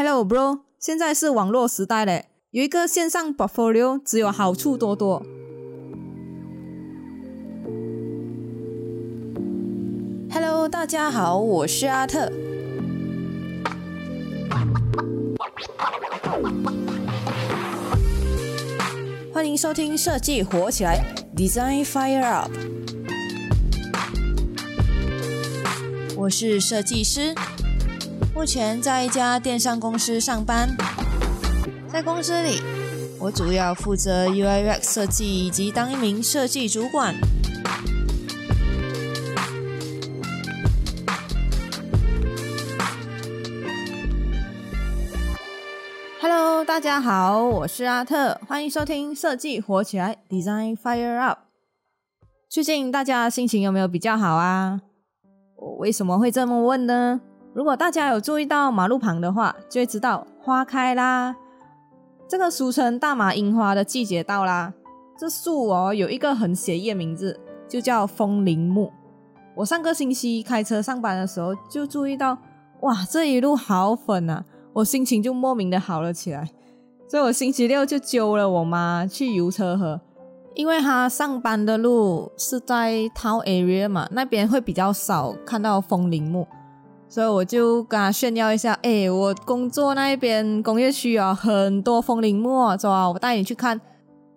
Hello, bro！现在是网络时代嘞，有一个线上 portfolio 只有好处多多。Hello，大家好，我是阿特。欢迎收听设计火起来，Design Fire Up。我是设计师。目前在一家电商公司上班，在公司里，我主要负责 UI/UX 设计以及当一名设计主管。Hello，大家好，我是阿特，欢迎收听设计火起来，Design Fire Up。最近大家心情有没有比较好啊？我为什么会这么问呢？如果大家有注意到马路旁的话，就会知道花开啦。这个俗称大马樱花的季节到啦。这树哦有一个很写意的名字，就叫风铃木。我上个星期开车上班的时候就注意到，哇，这一路好粉啊！我心情就莫名的好了起来。所以我星期六就揪了我妈去游车河，因为她上班的路是在 town area 嘛，那边会比较少看到风铃木。所以我就跟他炫耀一下，哎，我工作那一边工业区啊，很多风铃木，走啊，我带你去看。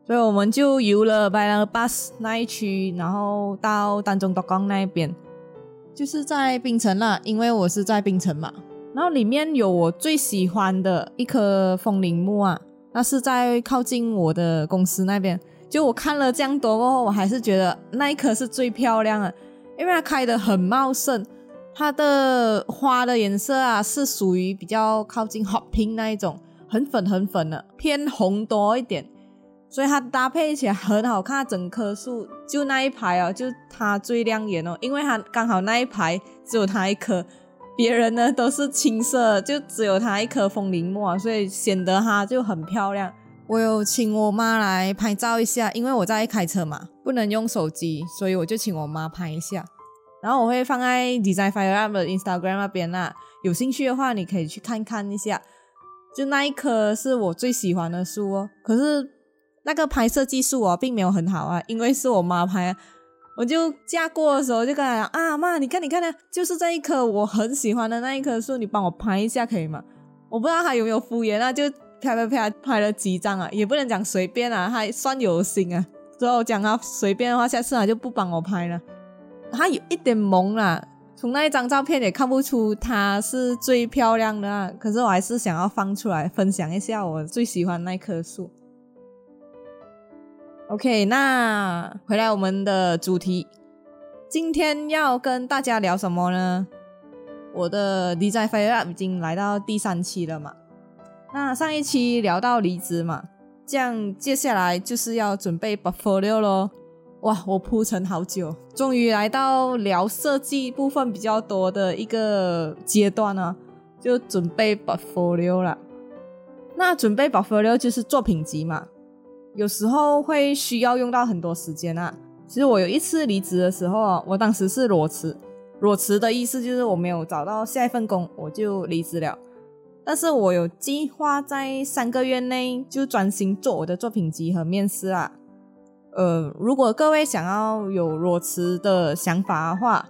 所以我们就游了白兰 bus 那一区，然后到丹中岛港那一边，就是在槟城啦，因为我是在槟城嘛。然后里面有我最喜欢的一棵风铃木啊，那是在靠近我的公司那边。就我看了这样多过后，我还是觉得那一棵是最漂亮的，因为它开的很茂盛。它的花的颜色啊，是属于比较靠近 hot pink 那一种，很粉很粉的，偏红多一点，所以它搭配起来很好看。整棵树就那一排哦，就它最亮眼哦，因为它刚好那一排只有它一棵，别人呢都是青色，就只有它一棵风铃木啊，所以显得它就很漂亮。我有请我妈来拍照一下，因为我在开车嘛，不能用手机，所以我就请我妈拍一下。然后我会放在 Design Fire Up 的 Instagram 那边啦，有兴趣的话你可以去看看一下。就那一棵是我最喜欢的树哦，可是那个拍摄技术哦并没有很好啊，因为是我妈拍。啊我就嫁过的时候就跟她讲啊妈，你看你看呢，就是这一棵我很喜欢的那一棵树，你帮我拍一下可以吗？我不知道他有没有敷衍啊，就啪啪啪拍了几张啊，也不能讲随便啊，还算有心啊。之后讲他随便的话，下次他就不帮我拍了。它有一点萌啦，从那一张照片也看不出它是最漂亮的，可是我还是想要放出来分享一下我最喜欢那棵树。OK，那回来我们的主题，今天要跟大家聊什么呢？我的 Design Fire Up 已经来到第三期了嘛，那上一期聊到离职嘛，这样接下来就是要准备 Portfolio 咯。哇，我铺陈好久，终于来到聊设计部分比较多的一个阶段呢，就准备 portfolio 了。那准备 portfolio 就是作品集嘛，有时候会需要用到很多时间啊。其实我有一次离职的时候啊，我当时是裸辞，裸辞的意思就是我没有找到下一份工，我就离职了。但是我有计划在三个月内就专心做我的作品集和面试啊。呃，如果各位想要有裸辞的想法的话，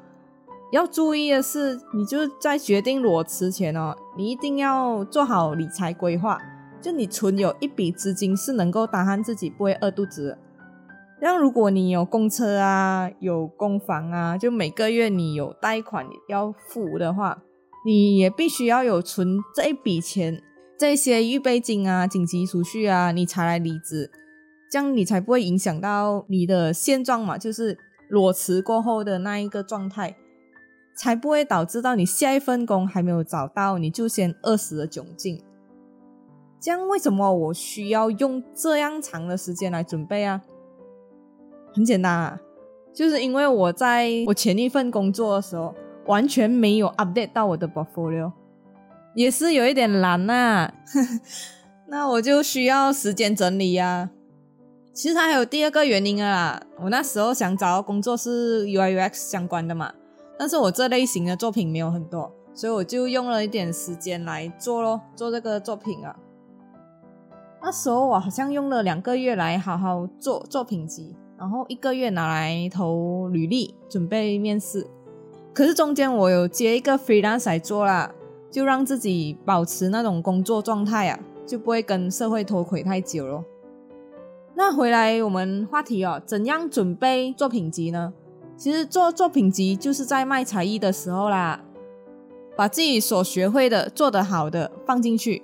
要注意的是，你就在决定裸辞前哦，你一定要做好理财规划，就你存有一笔资金是能够打鼾自己不会饿肚子。像如果你有公车啊，有公房啊，就每个月你有贷款要付的话，你也必须要有存这一笔钱，这些预备金啊、紧急储蓄啊，你才来离职。这样你才不会影响到你的现状嘛，就是裸辞过后的那一个状态，才不会导致到你下一份工还没有找到，你就先饿死的窘境。这样为什么我需要用这样长的时间来准备啊？很简单啊，就是因为我在我前一份工作的时候完全没有 update 到我的 portfolio，也是有一点难呐，那我就需要时间整理呀。其实它还有第二个原因啊，我那时候想找工作是 UI UX 相关的嘛，但是我这类型的作品没有很多，所以我就用了一点时间来做咯，做这个作品啊。那时候我好像用了两个月来好好做作品集，然后一个月拿来投履历，准备面试。可是中间我有接一个 freelance 来做啦，就让自己保持那种工作状态啊，就不会跟社会脱轨太久咯。那回来我们话题哦，怎样准备作品集呢？其实做作品集就是在卖才艺的时候啦，把自己所学会的、做得好的放进去。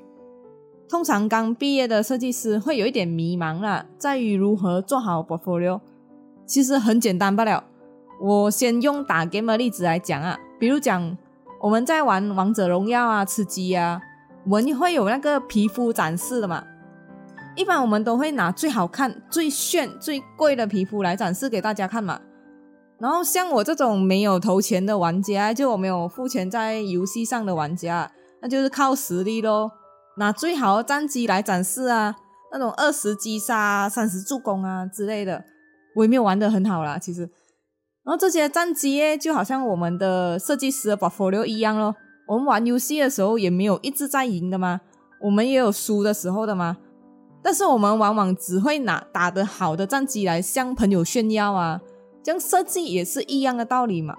通常刚毕业的设计师会有一点迷茫啦，在于如何做好 portfolio。其实很简单罢了。我先用打 game 的例子来讲啊，比如讲我们在玩王者荣耀啊、吃鸡啊，我们会有那个皮肤展示的嘛。一般我们都会拿最好看、最炫、最贵的皮肤来展示给大家看嘛。然后像我这种没有投钱的玩家，就我没有付钱在游戏上的玩家，那就是靠实力咯，拿最好的战绩来展示啊，那种二十击杀、三十助攻啊之类的，我也没有玩的很好啦，其实。然后这些战绩就好像我们的设计师的 portfolio 一样咯，我们玩游戏的时候也没有一直在赢的嘛，我们也有输的时候的嘛。但是我们往往只会拿打得好的战绩来向朋友炫耀啊，这样设计也是一样的道理嘛。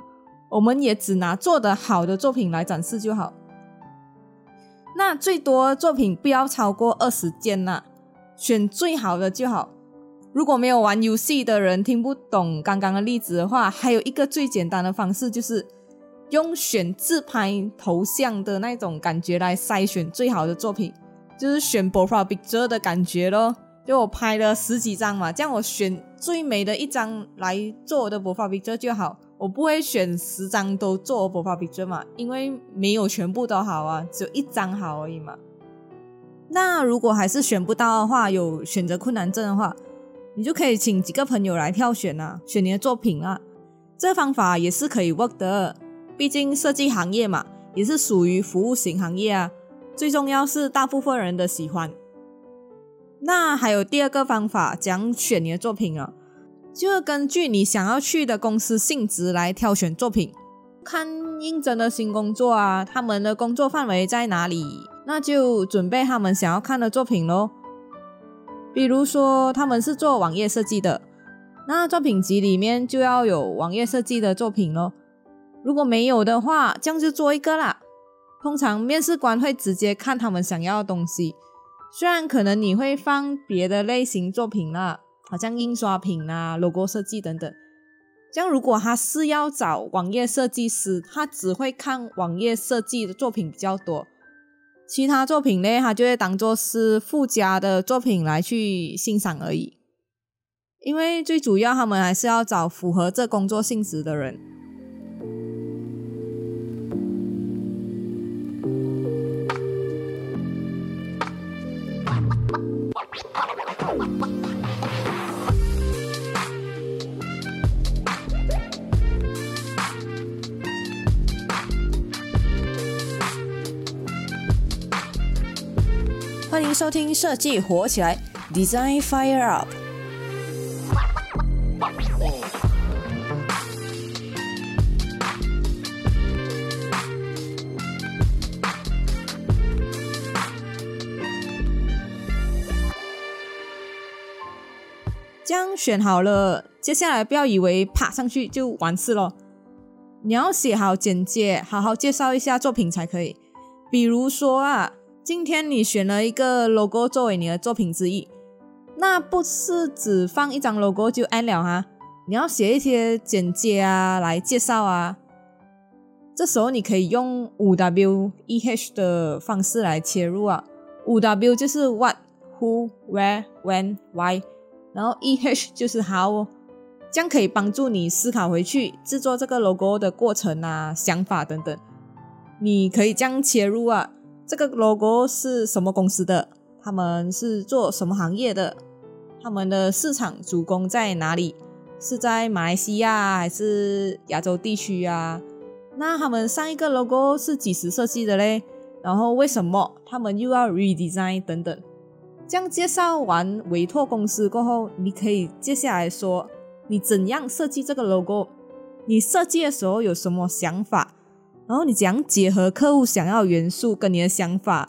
我们也只拿做得好的作品来展示就好。那最多作品不要超过二十件呐，选最好的就好。如果没有玩游戏的人听不懂刚刚的例子的话，还有一个最简单的方式就是用选自拍头像的那种感觉来筛选最好的作品。就是选 profile picture 的感觉咯，就我拍了十几张嘛，这样我选最美的一张来做我的 profile picture 就好，我不会选十张都做 profile picture 嘛，因为没有全部都好啊，只有一张好而已嘛。那如果还是选不到的话，有选择困难症的话，你就可以请几个朋友来挑选啊，选你的作品啊，这方法也是可以 work 的，毕竟设计行业嘛，也是属于服务型行业啊。最重要是大部分人的喜欢。那还有第二个方法，讲选你的作品啊，就是根据你想要去的公司性质来挑选作品。看应征的新工作啊，他们的工作范围在哪里，那就准备他们想要看的作品咯。比如说他们是做网页设计的，那作品集里面就要有网页设计的作品咯。如果没有的话，这样就做一个啦。通常面试官会直接看他们想要的东西，虽然可能你会放别的类型作品啦，好像印刷品啊、logo 设计等等。这样如果他是要找网页设计师，他只会看网页设计的作品比较多，其他作品呢，他就会当做是附加的作品来去欣赏而已。因为最主要他们还是要找符合这工作性质的人。收听设计火起来，Design Fire Up。这样选好了，接下来不要以为爬上去就完事了，你要写好简介，好好介绍一下作品才可以。比如说啊。今天你选了一个 logo 作为你的作品之一，那不是只放一张 logo 就安了哈？你要写一些简介啊，来介绍啊。这时候你可以用五 W E H 的方式来切入啊。五 W 就是 What、Who、Where、When、Why，然后 E H 就是 How，这样可以帮助你思考回去制作这个 logo 的过程啊、想法等等。你可以这样切入啊。这个 logo 是什么公司的？他们是做什么行业的？他们的市场主攻在哪里？是在马来西亚还是亚洲地区啊？那他们上一个 logo 是几时设计的嘞？然后为什么他们又要 redesign 等等？这样介绍完委托公司过后，你可以接下来说你怎样设计这个 logo？你设计的时候有什么想法？然后你怎样结合客户想要元素跟你的想法。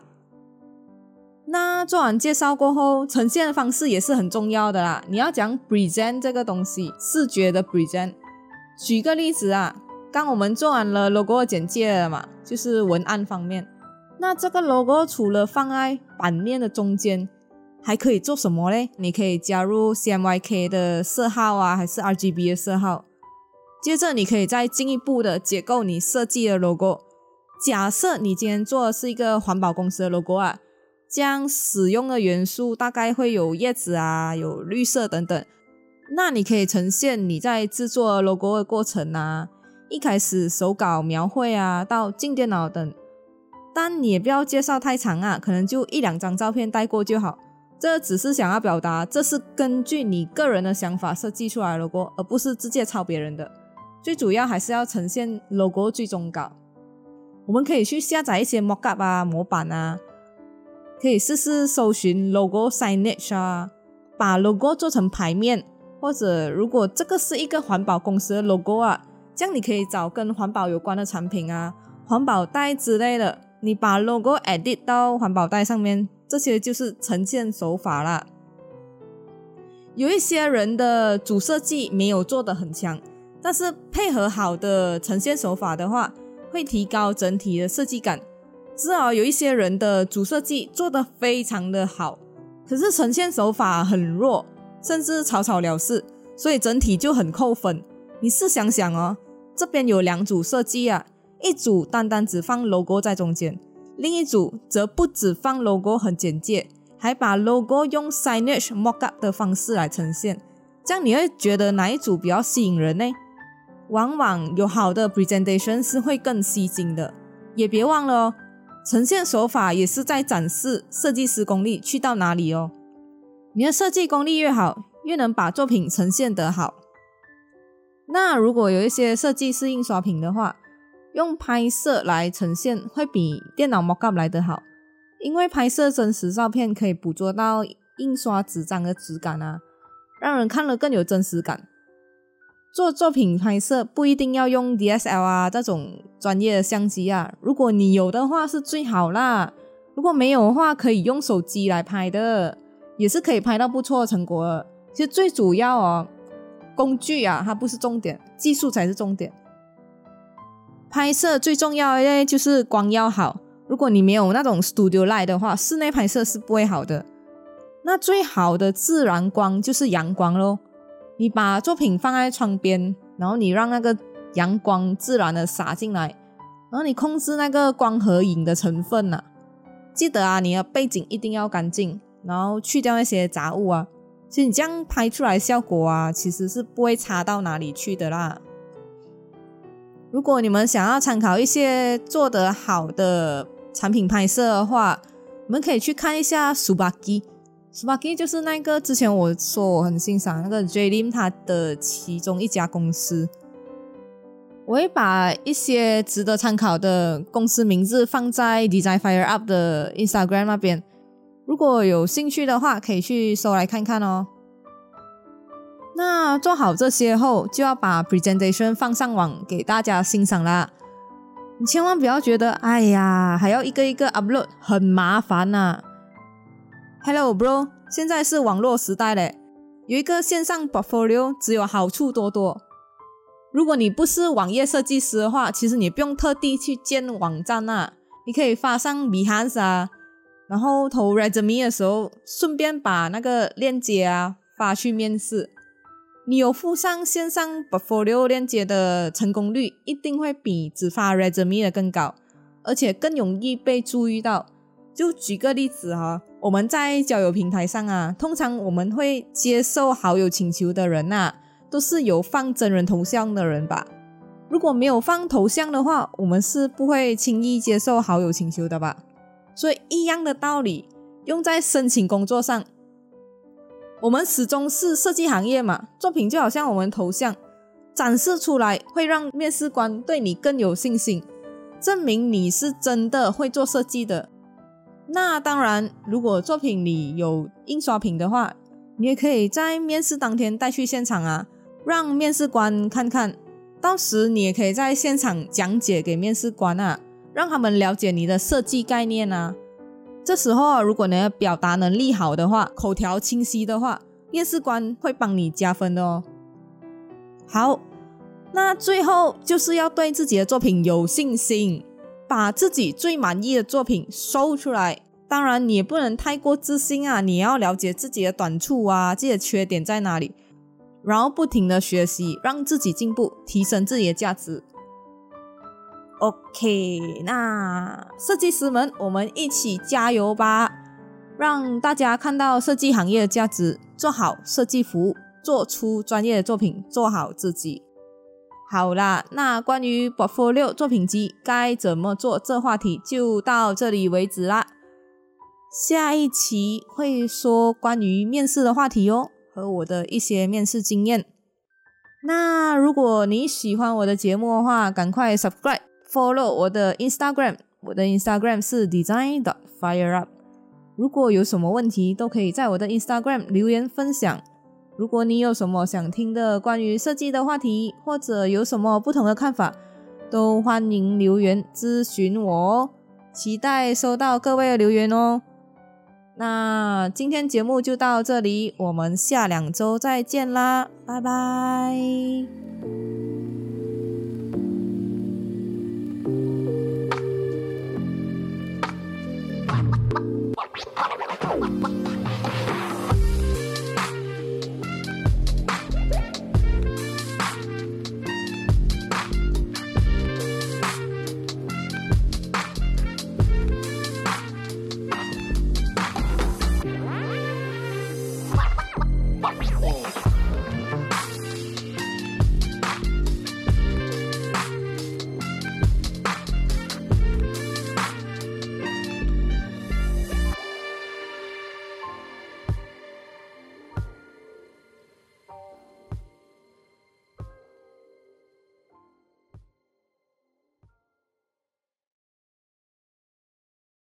那做完介绍过后，呈现的方式也是很重要的啦。你要讲 present 这个东西，视觉的 present。举个例子啊，刚我们做完了 logo 简介了嘛，就是文案方面。那这个 logo 除了放在版面的中间，还可以做什么嘞？你可以加入 CMYK 的色号啊，还是 RGB 的色号。接着你可以再进一步的结构你设计的 logo。假设你今天做的是一个环保公司的 logo 啊。将使用的元素大概会有叶子啊，有绿色等等。那你可以呈现你在制作 logo 的过程啊，一开始手稿描绘啊，到进电脑等。但你也不要介绍太长啊，可能就一两张照片带过就好。这只是想要表达，这是根据你个人的想法设计出来的 logo，而不是直接抄别人的。最主要还是要呈现 logo 最终稿。我们可以去下载一些 mockup 啊，模板啊。可以试试搜寻 logo signage 啊，把 logo 做成牌面，或者如果这个是一个环保公司的 logo 啊，这样你可以找跟环保有关的产品啊，环保袋之类的，你把 logo edit 到环保袋上面，这些就是呈现手法啦。有一些人的主设计没有做得很强，但是配合好的呈现手法的话，会提高整体的设计感。至少有一些人的主设计做得非常的好，可是呈现手法很弱，甚至草草了事，所以整体就很扣分。你试想想哦，这边有两组设计啊，一组单单只放 logo 在中间，另一组则不只放 logo 很简介，还把 logo 用 signage mockup 的方式来呈现。这样你会觉得哪一组比较吸引人呢？往往有好的 presentation 是会更吸睛的，也别忘了哦。呈现手法也是在展示设计师功力去到哪里哦。你的设计功力越好，越能把作品呈现得好。那如果有一些设计是印刷品的话，用拍摄来呈现会比电脑 mockup 来得好，因为拍摄真实照片可以捕捉到印刷纸张的质感啊，让人看了更有真实感。做作品拍摄不一定要用 DSL 啊这种专业的相机啊，如果你有的话是最好啦。如果没有的话，可以用手机来拍的，也是可以拍到不错的成果的。其实最主要哦，工具啊它不是重点，技术才是重点。拍摄最重要的就是光要好，如果你没有那种 Studio Light 的话，室内拍摄是不会好的。那最好的自然光就是阳光喽。你把作品放在窗边，然后你让那个阳光自然的洒进来，然后你控制那个光和影的成分呐。记得啊，你的背景一定要干净，然后去掉那些杂物啊。其实你这样拍出来效果啊，其实是不会差到哪里去的啦。如果你们想要参考一些做得好的产品拍摄的话，我们可以去看一下 Subaki。Sparky 就是那个之前我说我很欣赏那个 J Lim 他的其中一家公司，我会把一些值得参考的公司名字放在 Design Fire Up 的 Instagram 那边，如果有兴趣的话，可以去搜来看看哦。那做好这些后，就要把 presentation 放上网给大家欣赏啦。你千万不要觉得，哎呀，还要一个一个 upload，很麻烦呐。Hello, bro！现在是网络时代嘞，有一个线上 portfolio 只有好处多多。如果你不是网页设计师的话，其实你不用特地去建网站呐，你可以发上 Behance 啊，然后投 resume 的时候，顺便把那个链接啊发去面试。你有附上线上 portfolio 链接的成功率一定会比只发 resume 的更高，而且更容易被注意到。就举个例子哈，我们在交友平台上啊，通常我们会接受好友请求的人呐，都是有放真人头像的人吧？如果没有放头像的话，我们是不会轻易接受好友请求的吧？所以一样的道理，用在申请工作上，我们始终是设计行业嘛，作品就好像我们头像展示出来，会让面试官对你更有信心，证明你是真的会做设计的。那当然，如果作品里有印刷品的话，你也可以在面试当天带去现场啊，让面试官看看。到时你也可以在现场讲解给面试官啊，让他们了解你的设计概念啊。这时候啊，如果你的表达能力好的话，口条清晰的话，面试官会帮你加分的哦。好，那最后就是要对自己的作品有信心，把自己最满意的作品收出来。当然，你也不能太过自信啊，你要了解自己的短处啊，自己的缺点在哪里。然后不停的学习，让自己进步，提升自己的价值。OK，那设计师们，我们一起加油吧！让大家看到设计行业的价值，做好设计服务，做出专业的作品，做好自己。好啦，那关于 Portfolio 作品集该怎么做，这话题就到这里为止啦。下一期会说关于面试的话题哦。和我的一些面试经验。那如果你喜欢我的节目的话，赶快 subscribe follow 我的 Instagram，我的 Instagram 是 design.fireup。如果有什么问题，都可以在我的 Instagram 留言分享。如果你有什么想听的关于设计的话题，或者有什么不同的看法，都欢迎留言咨询我哦。期待收到各位的留言哦。那今天节目就到这里，我们下两周再见啦，拜拜。